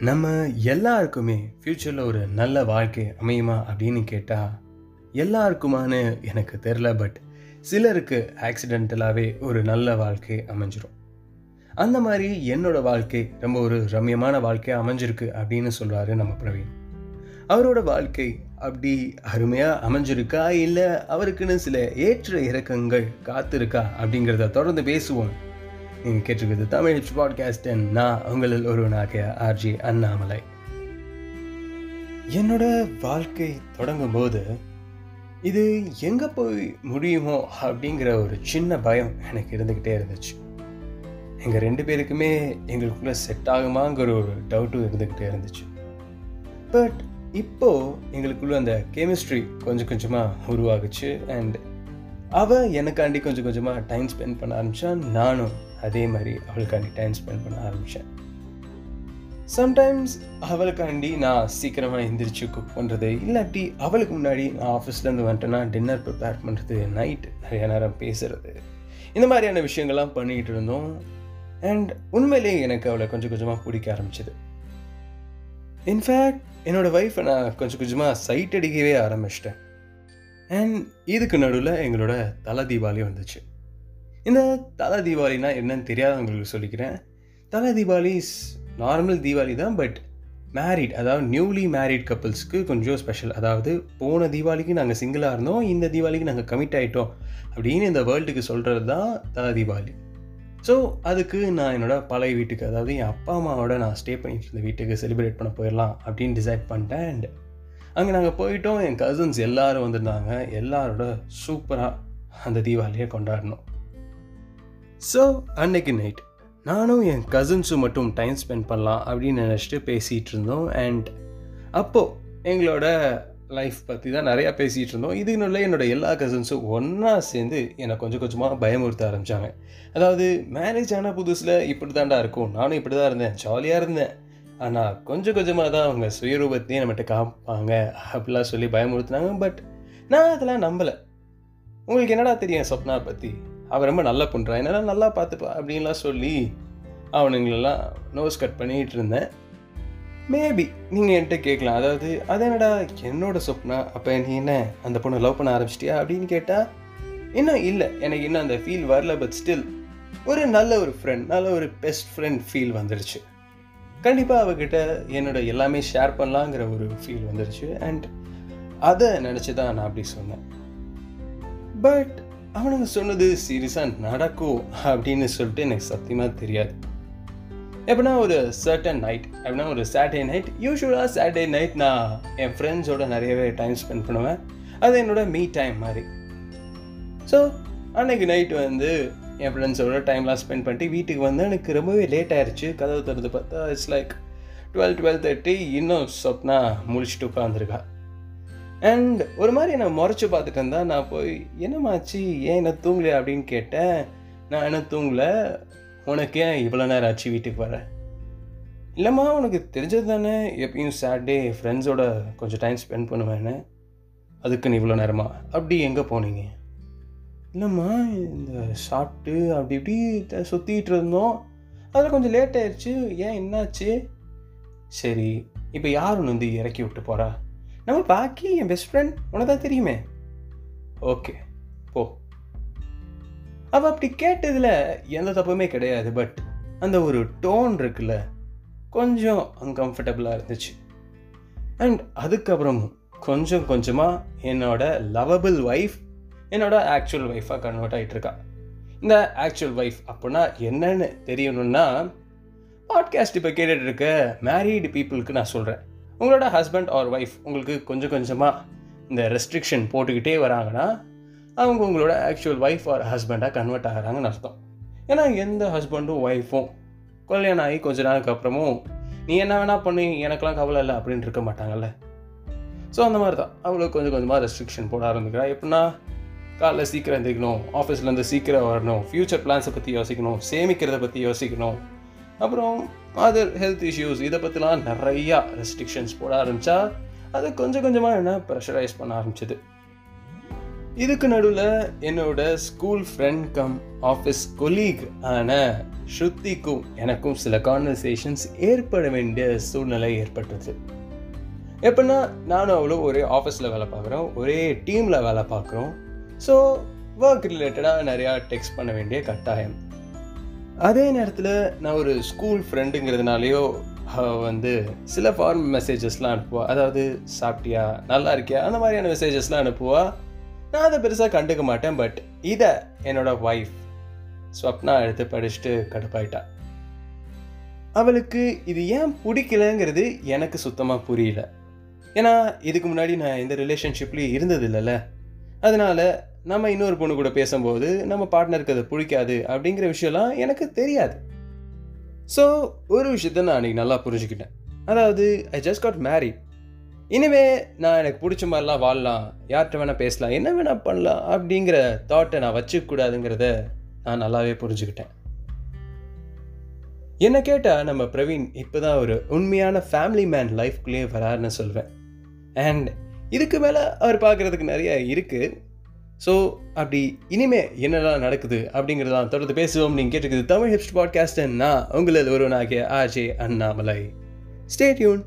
நம்ம எல்லாருக்குமே ஃப்யூச்சரில் ஒரு நல்ல வாழ்க்கை அமையுமா அப்படின்னு கேட்டால் எல்லாருக்குமான்னு எனக்கு தெரில பட் சிலருக்கு ஆக்சிடென்டலாகவே ஒரு நல்ல வாழ்க்கை அமைஞ்சிரும். அந்த மாதிரி என்னோட வாழ்க்கை ரொம்ப ஒரு ரம்யமான வாழ்க்கையாக அமைஞ்சிருக்கு அப்படின்னு சொல்கிறாரு நம்ம பிரவீன். அவரோட வாழ்க்கை அப்படி அருமையாக அமைஞ்சிருக்கா இல்லை அவருக்குன்னு சில ஏற்ற இறக்கங்கள் காத்திருக்கா அப்படிங்கிறத தொடர்ந்து பேசுவோம். நீங்கள் கேட்டிருக்கிறது தமிழ் பாட்காஸ்ட் நான் உங்களில் ஒருவனாக ஆர்ஜி அண்ணாமலை. என்னோட வாழ்க்கை தொடங்கும் போது இது எங்கே போய் முடியுமோ அப்படிங்கிற ஒரு சின்ன பயம் எனக்கு இருந்துக்கிட்டே இருந்துச்சு. எங்கள் ரெண்டு பேருக்குமே எங்களுக்குள்ளே செட் ஆகுமாங்கிற ஒரு டவுட்டும் இருந்துக்கிட்டே இருந்துச்சு. பட் இப்போ எங்களுக்குள்ள அந்த கெமிஸ்ட்ரி கொஞ்சம் கொஞ்சமாக உருவாகுச்சு அண்ட் அவள் எனக்காண்டி கொஞ்சம் கொஞ்சமாக டைம் ஸ்பெண்ட் பண்ண ஆரம்பித்தா நானும் அதே மாதிரி அவளுக்காண்டி டைம் ஸ்பெண்ட் பண்ண ஆரம்பித்தேன் சம்டைம்ஸ் அவளுக்காண்டி நான் சீக்கிரமாக எந்திரிச்சு குக் பண்ணுறது இல்லாட்டி அவளுக்கு முன்னாடி நான் ஆஃபீஸ்லேருந்து வந்துட்டேன்னா டின்னர் ப்ரிப்பேர் பண்ணுறது நைட் நிறைய நேரம் பேசுகிறது இந்த மாதிரியான விஷயங்கள்லாம் பண்ணிகிட்டு இருந்தோம். அண்ட் உண்மையிலேயே எனக்கு அவளை கொஞ்சம் கொஞ்சமாக பிடிக்க ஆரம்பிச்சது. இன்ஃபேக்ட் என்னோடய ஒய்ஃபை நான் கொஞ்சம் கொஞ்சமாக சைட் அடிக்கவே ஆரம்பிச்சிட்டேன். அண்ட் இதுக்கு நடுவில் எங்களோட தலை தீபாவளி வந்துச்சு. இந்த தலை தீபாவளினா என்னன்னு தெரியாதவங்களுக்கு சொல்லிக்கிறேன். தலை தீபாவளி நார்மல் தீபாவளி தான் பட் மேரிட் அதாவது நியூலி மேரிட் கப்புள்ஸ்க்கு கொஞ்சம் ஸ்பெஷல் அதாவது போன தீபாவளிக்கு நாங்கள் சிங்கிளாக இருந்தோம் இந்த தீபாவளிக்கு நாங்கள் கமிட் ஆகிட்டோம் அப்படின்னு இந்த வேர்ல்டுக்கு சொல்கிறது தான் தலை தீபாவளி. ஸோ அதுக்கு நான் என்னோடய பழைய வீட்டுக்கு அதாவது என் அப்பா அம்மாவோட நான் ஸ்டே பண்ணிட்டு இருந்த வீட்டுக்கு செலிப்ரேட் பண்ண போயிடலாம் அப்படின்னு டிசைட் பண்ணிட்டேன். அண்ட் அங்கே நாங்கள் போயிட்டோம். என் கசின்ஸ் எல்லோரும் வந்திருந்தாங்க. எல்லாரோட சூப்பராக அந்த தீபாவளியை கொண்டாடினோம். ஸோ அன்னைக்கு நைட் நானும் என் கசின்ஸும் மட்டும் டைம் ஸ்பெண்ட் பண்ணலாம் அப்படின்னு நினச்சிட்டு பேசிகிட்டு இருந்தோம். அண்ட் அப்போது எங்களோட லைஃப் பற்றி தான் நிறையா பேசிகிட்டு இருந்தோம். இதுக்குள்ள நல்ல என்னோட எல்லா கசின்ஸும் ஒன்றா சேர்ந்து என்னை கொஞ்சம் கொஞ்சமாக பயமுறுத்த ஆரம்பித்தாங்க அதாவது மேரேஜ் ஆன புதுசில் இப்படி தாண்டா இருக்கும். நானும் இப்படி தான் இருந்தேன் ஜாலியாக இருந்தேன். ஆனால் கொஞ்சம் கொஞ்சமாக தான் அவங்க சுயரூபத்தையும் நம்மகிட்ட காப்பாங்க அப்படிலாம் சொல்லி பயமுறுத்துனாங்க. பட் நான் அதெல்லாம் நம்பலை. உங்களுக்கு என்னடா தெரியும் சொப்னா பற்றி அவள் ரொம்ப நல்லா பண்ணுறான் என்னெல்லாம் நல்லா பார்த்துப்பா அப்படின்லாம் சொல்லி அவனுங்களெல்லாம் நோஸ் கட் பண்ணிகிட்டு இருந்தேன். மேபி நீங்கள் என்கிட்ட கேட்கலாம். அதாவது அது என்னடா என்னோட சொப்னா? அப்போ நீ என்ன அந்த பொண்ணை லவ் பண்ண ஆரம்பிச்சிட்டியா அப்படின்னு கேட்டால் இன்னும் இல்லை. எனக்கு இன்னும் அந்த ஃபீல் வரல பட் ஸ்டில் ஒரு நல்ல ஒரு ஃப்ரெண்ட் நல்ல ஒரு பெஸ்ட் ஃப்ரெண்ட் ஃபீல் வந்துடுச்சு கண்டிப்பாக அவகிட்ட என்னோட எல்லாமே ஷேர் பண்ணலாங்கிற ஒரு ஃபீல் வந்துருச்சு. அண்ட் அதை நினச்சி தான் நான் அப்படி சொன்னேன். பட் அவனுங்க சொன்னது சீரியஸாக நடக்கும் அப்படின்னு சொல்லிட்டு எனக்கு சத்தியமாக தெரியாது. எப்படின்னா ஒரு சர்டன் நைட் அப்படின்னா ஒரு சாட்டர்டே நைட் யூஸ்வலாக சாட்டர்டே நைட் நான் என் ஃப்ரெண்ட்ஸோட நிறையவே டைம் ஸ்பெண்ட் பண்ணுவேன். அது என்னோட மீ டைம் மாதிரி. ஸோ அன்னைக்கு நைட் வந்து என் ஃப்ரெண்ட்ஸோட டைம்லாம் ஸ்பெண்ட் பண்ணிட்டு வீட்டுக்கு வந்து எனக்கு ரொம்பவே லேட் ஆயிடுச்சு கதவு திறந்து பார்த்தா it's like twelve twelve thirty இன்னும் சொப்னா முடிச்சுட்டு உட்காந்துருக்கா அண்ட் ஒரு மாதிரி என்னை முறைச்சி பார்த்துட்டு இருந்தா நான் போய் என்னமாச்சு ஏன் என்ன தூங்கலையா? அப்படின்னு கேட்டேன். நான் என்ன தூங்கலை. உனக்கு ஏன் இவ்வளோ நேரம் ஆச்சு வீட்டுக்கு வர? இல்லைம்மா உனக்கு தெரிஞ்சது தானே. எப்பயும் சாட்டர்டே ஃப்ரெண்ட்ஸோட கொஞ்சம் டைம் ஸ்பெண்ட் பண்ணுவேன்னு. அதுக்குன்னு இவ்வளோ நேரமா? அப்படி எங்கே போனீங்க? இல்லைம்மா இந்த சாப்பிட்டு அப்படி இப்படி சுற்றிட்டு இருந்தோம். அதில் கொஞ்சம் லேட் ஆயிடுச்சு ஏன் என்னாச்சு? சரி இப்போ யார் ஒன்று வந்து இறக்கி விட்டு போகிறா நம்ம பாக்கி என் பெஸ்ட் ஃப்ரெண்ட் உனக்கு தான் தெரியுமே. ஓகே போ. அவள் அப்படி கேட்டதில் எந்த தப்புமே கிடையாது பட் அந்த ஒரு டோன் இருக்குல்ல கொஞ்சம் அன்கம்ஃபர்டபுளாக இருந்துச்சு. அண்ட் அதுக்கப்புறமும் கொஞ்சம் கொஞ்சமாக என்னோட லவபிள் ஒய்ஃப் என்னோட ஆக்சுவல் ஒய்ஃபாக கன்வெர்ட் ஆகிட்டு இருக்கா இந்த ஆக்சுவல் ஒய்ஃப் அப்படின்னா என்னன்னு தெரியணும்னா பாட்காஸ்ட் இப்போ கேட்டுட்டு இருக்க மேரீடு பீப்புளுக்கு நான் சொல்கிறேன் உங்களோட ஹஸ்பண்ட் ஆர் ஒய்ஃப் உங்களுக்கு கொஞ்சம் கொஞ்சமாக இந்த ரெஸ்ட்ரிக்ஷன் போட்டுக்கிட்டே வராங்கன்னா அவங்க உங்களோட ஆக்சுவல் ஒய்ஃப் ஆர் ஹஸ்பண்டாக கன்வெர்ட் ஆகிறாங்கன்னு அர்த்தம். ஏன்னா எந்த ஹஸ்பண்டும் ஒய்ஃபும் கல்யாணம் ஆகி கொஞ்ச நாளுக்கு அப்புறமும் நீ என்ன வேணால் பண்ணி எனக்கெல்லாம் கவலை இல்லை அப்படின்னு இருக்க மாட்டாங்கல்ல. ஸோ அந்த மாதிரி தான் அவளுக்கு கொஞ்சம் கொஞ்சமாக ரெஸ்ட்ரிக்ஷன் போட ஆரம்பிக்கிறா. எப்படின்னா காலைல சீக்கிரம் எழுந்திரிக்கணும் ஆஃபீஸ்லேருந்து சீக்கிரம் வரணும் ஃப்யூச்சர் பிளான்ஸை பற்றி யோசிக்கணும் சேமிக்கிறத பற்றி யோசிக்கணும். அப்புறம் அதர் ஹெல்த் இஷ்யூஸ் இதை பற்றிலாம் நிறையா ரெஸ்ட்ரிக்ஷன்ஸ் போட ஆரம்பித்தா அது கொஞ்சம் கொஞ்சமாக என்ன ப்ரெஷரைஸ் பண்ண ஆரம்பிச்சிது. இதுக்கு நடுவில் என்னோட school friend cum office colleague ஆன ஸ்ருத்திக்கும் எனக்கும் சில கான்வர்சேஷன்ஸ் ஏற்பட வேண்டிய சூழ்நிலை ஏற்பட்டது எப்படின்னா நானும் அவ்வளோ ஒரே ஆஃபீஸில் வேலை பார்க்குறோம் ஒரே டீமில் வேலை பார்க்குறோம். ஸோ ஒர்க் ரிலேட்டடாக நிறையா டெக்ஸ்ட் பண்ண வேண்டிய கட்டாயம். அதே நேரத்தில் நான் ஒரு ஸ்கூல் ஃப்ரெண்டுங்கிறதுனாலையோ அவள் வந்து சில ஃபார்ம் மெசேஜஸ்லாம் அனுப்புவா. அதாவது சாப்பிட்டியா? நல்லா இருக்கியா? அந்த மாதிரியான மெசேஜஸ்லாம் அனுப்புவா. நான் அதை பெருசாக கண்டுக்க மாட்டேன் பட் இதை என்னோட ஒய்ஃப் ஸ்வப்னா எடுத்து படிச்சுட்டு கடுப்பாயிட்டா. அவளுக்கு இது ஏன் பிடிக்கலங்கிறது எனக்கு சுத்தமாக புரியல. ஏன்னா இதுக்கு முன்னாடி நான் எந்த ரிலேஷன்ஷிப்லேயும் இருந்தது இல்லைல்ல அதனால நம்ம இன்னொரு பொண்ணு கூட பேசும்போது நம்ம பார்ட்னருக்கு அது பிடிக்காது அப்படிங்கிற விஷயம்லாம் எனக்கு தெரியாது. ஸோ ஒரு விஷயத்த நான் அன்றைக்கி நல்லா புரிஞ்சுக்கிட்டேன். அதாவது ஐ ஜஸ்ட் காட் மேரிட் இனிமே நான் எனக்கு பிடிச்ச மாதிரிலாம் வாழலாம் யார்கிட்ட வேணால் பேசலாம் என்ன வேணால் பண்ணலாம் அப்படிங்கிற தாட்டை நான் வச்சுக்கூடாதுங்கிறத நான் நல்லாவே புரிஞ்சுக்கிட்டேன். என்னை கேட்டால் நம்ம பிரவீன் இப்போ தான் ஒரு உண்மையான ஃபேமிலி மேன் லைஃப்குள்ளேயே வராருன்னு சொல்வேன். அண்ட் இதுக்கு மேலே அவர் பார்க்குறதுக்கு நிறைய இருக்குது ஸோ அப்படி இனிமே என்னெல்லாம் நடக்குது அப்படிங்கிறதெல்லாம் தொடர்ந்து பேசுவோம். நீங்கள் கேட்டுக்குது தமிழ் ஹிப்ஸ்ட் பாட்காஸ்ட் நான் உங்களில் ஒருவனாகிய ஆஜே அண்ணாமலை. Stay tuned